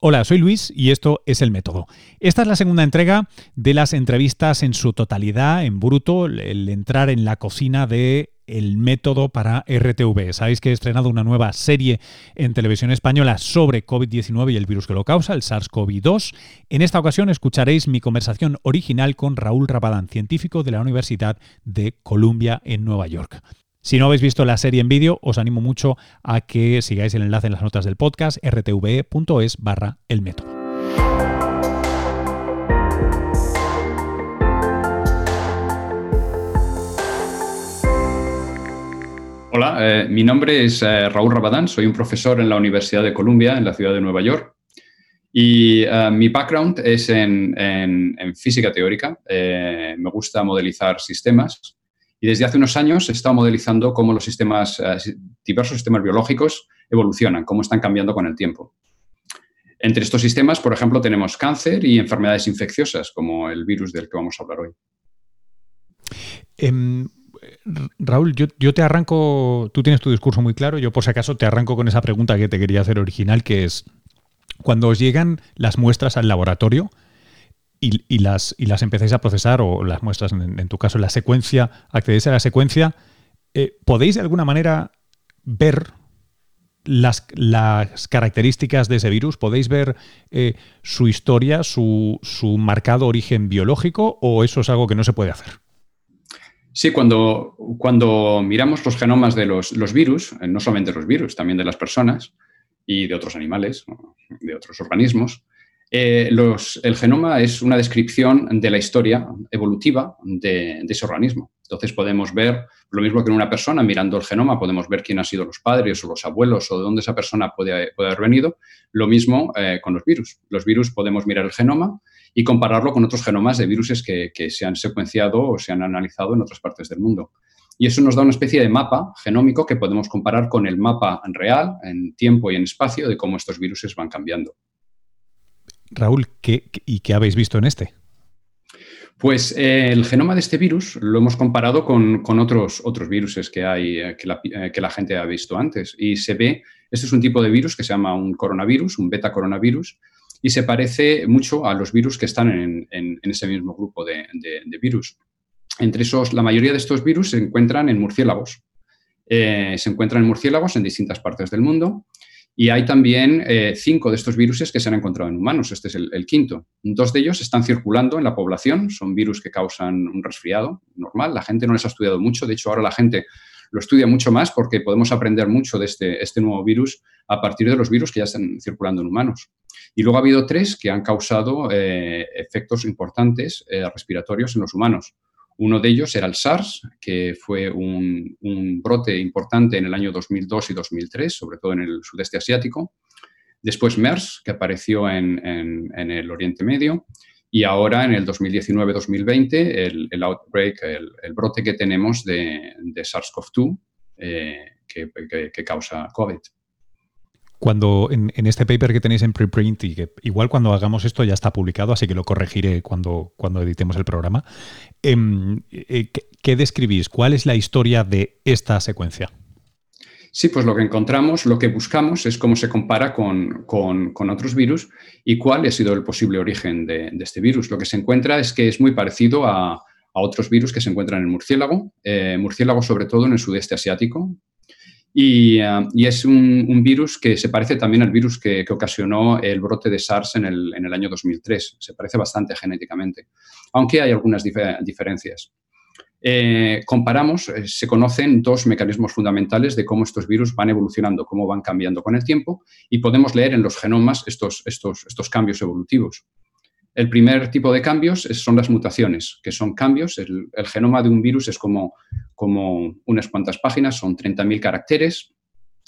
Hola, soy Luis y esto es El Método. Esta es la segunda entrega de las entrevistas en su totalidad, en bruto, el entrar en la cocina de El Método para RTV. Sabéis que he estrenado una nueva serie en televisión española sobre COVID-19 y el virus que lo causa, el SARS-CoV-2. En esta ocasión escucharéis mi conversación original con Raúl Rabadán, científico de la Universidad de Columbia en Nueva York. Si no habéis visto la serie en vídeo, os animo mucho a que sigáis el enlace en las notas del podcast rtve.es barra el método. Hola, eh, mi nombre es eh, Raúl Rabadán, soy un profesor en la Universidad de Columbia, en la ciudad de Nueva York. Y eh, mi background es en, física teórica. me gusta modelizar sistemas y desde hace unos años he estado modelizando cómo los sistemas, eh, diversos sistemas biológicos evolucionan, cómo están cambiando con el tiempo. Entre estos sistemas, por ejemplo, tenemos cáncer y enfermedades infecciosas, como el virus del que vamos a hablar hoy. Em, Raúl, yo, te arranco, tú tienes tu discurso muy claro, yo por si acaso te arranco con esa pregunta que te quería hacer original, que es, cuando os llegan las muestras al laboratorio, y, las, y las empezáis a procesar, o las muestras, en, tu caso, la secuencia, accedéis a la secuencia, eh, ¿podéis de alguna manera ver las, las, características de ese virus? ¿Podéis ver eh, su historia, su, su, marcado origen biológico o eso es algo que no se puede hacer? Sí, cuando, cuando miramos los genomas de los, los virus, eh, no solamente los virus, también de las personas y de otros animales, de otros organismos, eh, el genoma es una descripción de la historia evolutiva de, ese organismo. Entonces podemos ver, lo mismo que en una persona, mirando el genoma, podemos ver quién han sido los padres o los abuelos o de dónde esa persona puede, haber venido. Lo mismo eh, con los virus. Los virus podemos mirar el genoma y compararlo con otros genomas de virus que, que se han secuenciado o se han analizado en otras partes del mundo. Y eso nos da una especie de mapa genómico que podemos comparar con el mapa real, en tiempo y en espacio, de cómo estos virus van cambiando. Raúl, ¿qué, ¿y qué habéis visto en este? Pues eh, el genoma de este virus lo hemos comparado con, otros, otros virus que, hay, eh, eh, que, la, gente ha visto antes. Y se ve, este es un tipo de virus que se llama un coronavirus, un beta coronavirus, y se parece mucho a los virus que están en, ese mismo grupo de, virus. Entre esos, la mayoría de estos virus se encuentran en murciélagos. se encuentran en murciélagos en distintas partes del mundo y hay también eh, cinco de estos virus que se han encontrado en humanos. Este es el, quinto. Dos de ellos están circulando en la población. Son virus que causan un resfriado normal. La gente no les ha estudiado mucho. De hecho, ahora la gente lo estudia mucho más porque podemos aprender mucho de este, este nuevo virus a partir de los virus que ya están circulando en humanos. Y luego ha habido tres que han causado eh, efectos importantes eh, respiratorios en los humanos. Uno de ellos era el SARS, que fue un, brote importante en el año 2002 y 2003, sobre todo en el sudeste asiático. Después MERS, que apareció en, el Oriente Medio. Y ahora, en el 2019-2020, el, outbreak, el, brote que tenemos de, SARS-CoV-2, eh, que causa COVID cuando en, este paper que tenéis en preprint y que igual cuando hagamos esto ya está publicado, así que lo corregiré cuando, cuando editemos el programa, em, eh, ¿qué, describís? ¿Cuál es la historia de esta secuencia? Sí, pues lo que encontramos, lo que buscamos es cómo se compara con, otros virus y cuál ha sido el posible origen de, este virus. Lo que se encuentra es que es muy parecido a, otros virus que se encuentran en murciélago, eh, murciélago sobre todo en el sudeste asiático, eh, y, es un, virus que se parece también al virus que, ocasionó el brote de SARS en el, año 2003. Se parece bastante genéticamente, aunque hay algunas diferencias. Eh, comparamos, eh, se conocen dos mecanismos fundamentales de cómo estos virus van evolucionando, cómo van cambiando con el tiempo y podemos leer en los genomas estos cambios evolutivos. El primer tipo de cambios son las mutaciones, que son cambios. El, genoma de un virus es como, unas cuantas páginas, son 30.000 caracteres,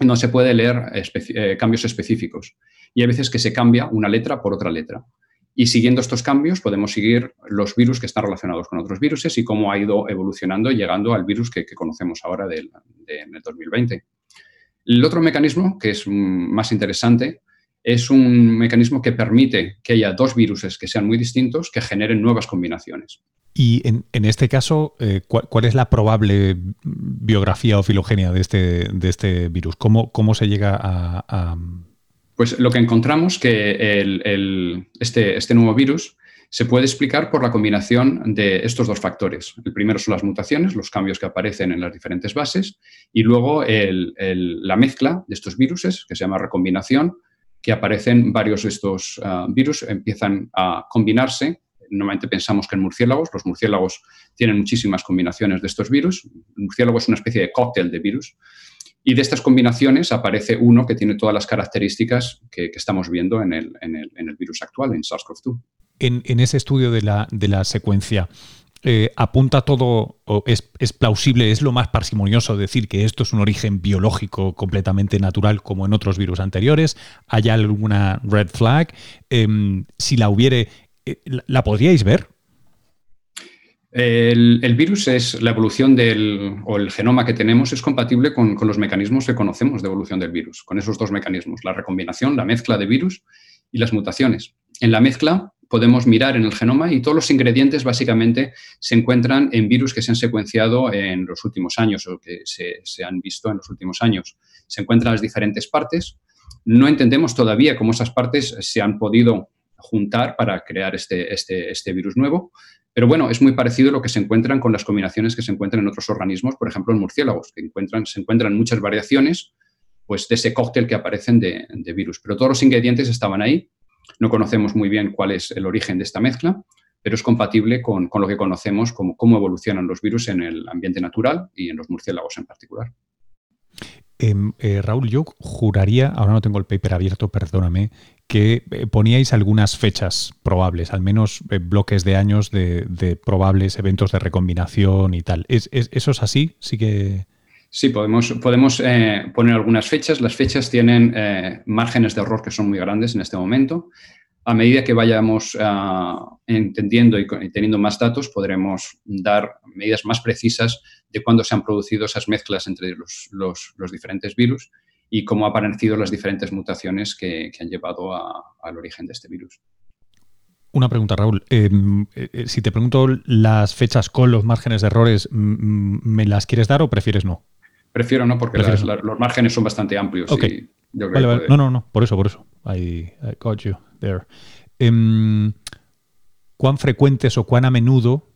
no se puede leer eh, cambios específicos. Y hay veces que se cambia una letra por otra letra. Y siguiendo estos cambios podemos seguir los virus que están relacionados con otros virus y cómo ha ido evolucionando llegando al virus que, conocemos ahora del, 2020. El otro mecanismo, que es más interesante, es un mecanismo que permite que haya dos virus que sean muy distintos que generen nuevas combinaciones. Y en, este caso, eh, ¿cuál, es la probable biografía o filogenia de este, de este virus? ¿Cómo, cómo se llega a, Pues lo que encontramos que este, este nuevo virus se puede explicar por la combinación de estos dos factores. El primero son las mutaciones, los cambios que aparecen en las diferentes bases, y luego la mezcla de estos virus, que se llama recombinación, que aparecen varios de estos ah, virus, empiezan a combinarse. Normalmente pensamos que en murciélagos, los murciélagos tienen muchísimas combinaciones de estos virus. El murciélago es una especie de cóctel de virus. Y de estas combinaciones aparece uno que tiene todas las características que, estamos viendo en el, en el virus actual, en SARS-CoV-2 en, ese estudio de la, de la secuencia, eh, apunta todo, es, plausible, es lo más parsimonioso decir que esto es un origen biológico completamente natural como en otros virus anteriores. ¿Hay alguna red flag? Em, si la hubiere, eh, ¿la podríais ver? El, virus es la evolución del, o el genoma que tenemos es compatible con, los mecanismos que conocemos de evolución del virus, con esos dos mecanismos, la recombinación, la mezcla de virus y las mutaciones. En la mezcla podemos mirar en el genoma y todos los ingredientes básicamente se encuentran en virus que se han secuenciado en los últimos años o que se, han visto en los últimos años. Se encuentran las diferentes partes. No entendemos todavía cómo esas partes se han podido juntar para crear este, este, este virus nuevo, pero bueno, es muy parecido a lo que se encuentran con las combinaciones que se encuentran en otros organismos, por ejemplo en murciélagos, que se encuentran muchas variaciones pues, de ese cóctel que aparecen de virus. Pero todos los ingredientes estaban ahí no conocemos muy bien cuál es el origen de esta mezcla, pero es compatible con, lo que conocemos como cómo evolucionan los virus en el ambiente natural y en los murciélagos en particular. Em, eh, Raúl, yo juraría, ahora no tengo el paper abierto, perdóname, que eh, poníais algunas fechas probables, al menos eh, bloques de años de, probables eventos de recombinación y tal. ¿Es, eso es así? Sí que... Sí, podemos, eh, poner algunas fechas. Las fechas tienen eh, márgenes de error que son muy grandes en este momento. A medida que vayamos ah, entendiendo y, teniendo más datos, podremos dar medidas más precisas de cuándo se han producido esas mezclas entre los, diferentes virus y cómo han aparecido las diferentes mutaciones que, han llevado al origen de este virus. Una pregunta, Raúl. Em, eh, si te pregunto las fechas con los márgenes de errores, ¿me las quieres dar o prefieres no? Prefiero no, porque los márgenes son bastante amplios. No, no, no, por eso, por eso. I, got you there. Em, ¿Cuán frecuentes o cuán a menudo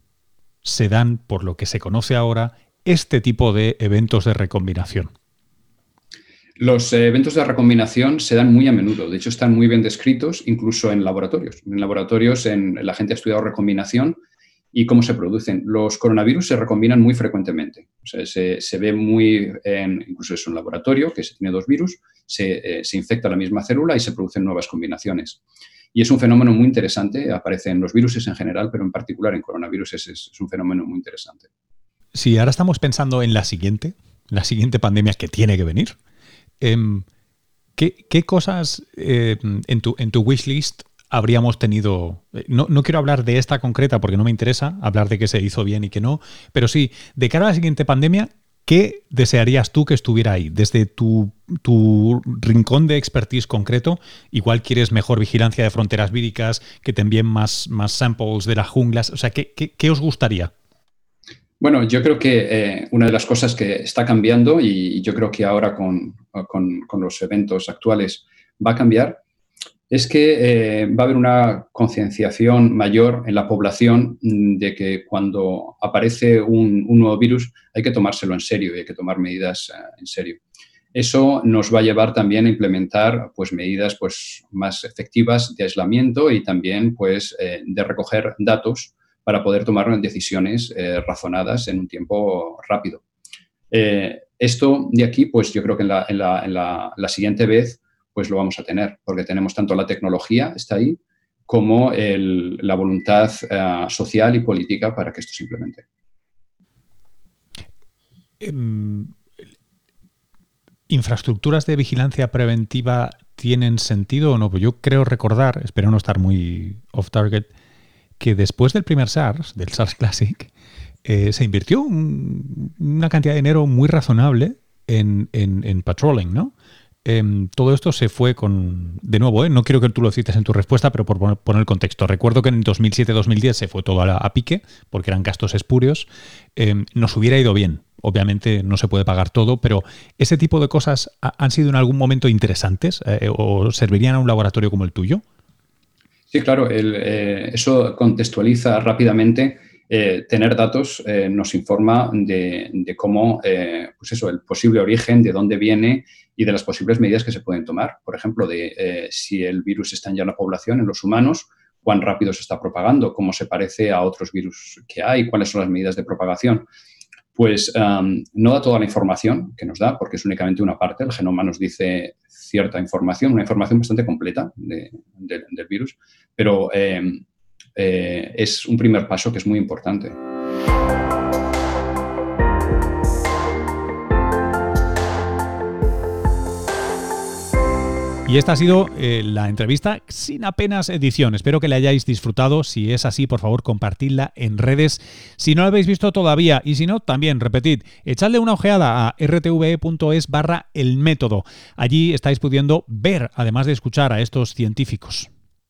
se dan, por lo que se conoce ahora, este tipo de eventos de recombinación? Los eh, eventos de recombinación se dan muy a menudo, de hecho están muy bien descritos incluso en laboratorios. En laboratorios en, la gente ha estudiado recombinación y cómo se producen. Los coronavirus se recombinan muy frecuentemente. se, ve muy, en, incluso es un laboratorio, que se tiene dos virus, se, eh, se, infecta la misma célula y se producen nuevas combinaciones. Y es un fenómeno muy interesante, aparece en los virus en general, pero en particular en coronavirus es, un fenómeno muy interesante. Si ahora estamos pensando en la siguiente, la siguiente pandemia que tiene que venir, em, ¿qué, cosas eh, en, tu, en tu wishlist habríamos tenido, eh, no, quiero hablar de esta concreta porque no me interesa hablar de qué se hizo bien y qué no, pero sí, de cara a la siguiente pandemia, ¿qué desearías tú que estuviera ahí? Desde tu, rincón de expertise concreto, igual quieres mejor vigilancia de fronteras víricas, que te envíen más, más samples de las junglas, o sea, ¿qué, qué, os gustaría? Bueno, yo creo que eh, una de las cosas que está cambiando y yo creo que ahora con, con los eventos actuales va a cambiar es que eh, va a haber una concienciación mayor en la población mm, de que cuando aparece un, nuevo virus hay que tomárselo en serio y hay que tomar medidas eh, en serio. Eso nos va a llevar también a implementar pues, medidas pues, más efectivas de aislamiento y también pues, eh, de recoger datos para poder tomar decisiones razonadas en un tiempo rápido. esto de aquí, pues yo creo que en la siguiente vez pues lo vamos a tener, porque tenemos tanto la tecnología, está ahí, como la voluntad eh, social y política para que esto se implemente. Em, ¿Infraestructuras de vigilancia preventiva tienen sentido o no? Pues yo creo recordar, espero no estar muy off target, que después del primer SARS, del SARS Classic, eh, se invirtió una cantidad de dinero muy razonable en patrolling, ¿no? Em, todo esto se fue con, de nuevo, ¿eh? no quiero que tú lo cites en tu respuesta, pero por poner, el contexto. Recuerdo que en 2007-2010 se fue todo a, pique, porque eran gastos espurios. Em, nos hubiera ido bien obviamente no se puede pagar todo, pero ¿ese tipo de cosas han sido en algún momento interesantes eh, o servirían a un laboratorio como el tuyo? Sí, claro, eh, eso contextualiza rápidamente. Eh, tener datos nos informa de, cómo, pues eso, el posible origen, de dónde viene y de las posibles medidas que se pueden tomar. Por ejemplo, de si el virus está ya en la población, en los humanos, cuán rápido se está propagando, cómo se parece a otros virus que hay, cuáles son las medidas de propagación pues no da toda la información que nos da, porque es únicamente una parte. El genoma nos dice cierta información, una información bastante completa del virus, pero em, eh, es un primer paso que es muy importante. Y esta ha sido eh, la entrevista sin apenas edición. Espero que la hayáis disfrutado. Si es así, por favor, compartidla en redes. Si no la habéis visto todavía, y si no, también, repetid, echadle una ojeada a rtve.es barra el método. Allí estáis pudiendo ver, además de escuchar a estos científicos.